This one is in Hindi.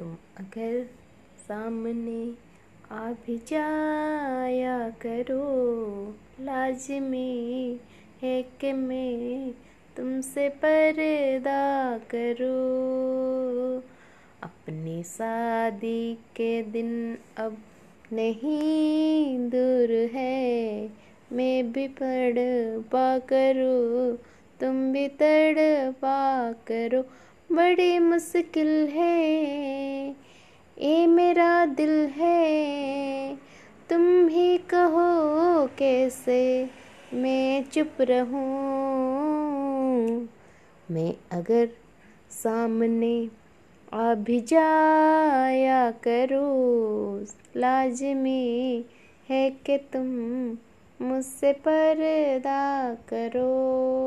तुम अगर सामने आ भी जाया करो लाजमी है कि मैं तुमसे पर्दा करो? अपनी शादी के दिन अब नहीं दूर है, मैं भी पढ़ पा करो, तुम भी तड़ पा करो। बड़ी मुश्किल है। ये मेरा दिल है। तुम ही कहो कैसे मैं चुप रहूँ? मैं अगर सामने आ भी जाया करो, लाजमी है कि तुम मुझसे पर्दा करो।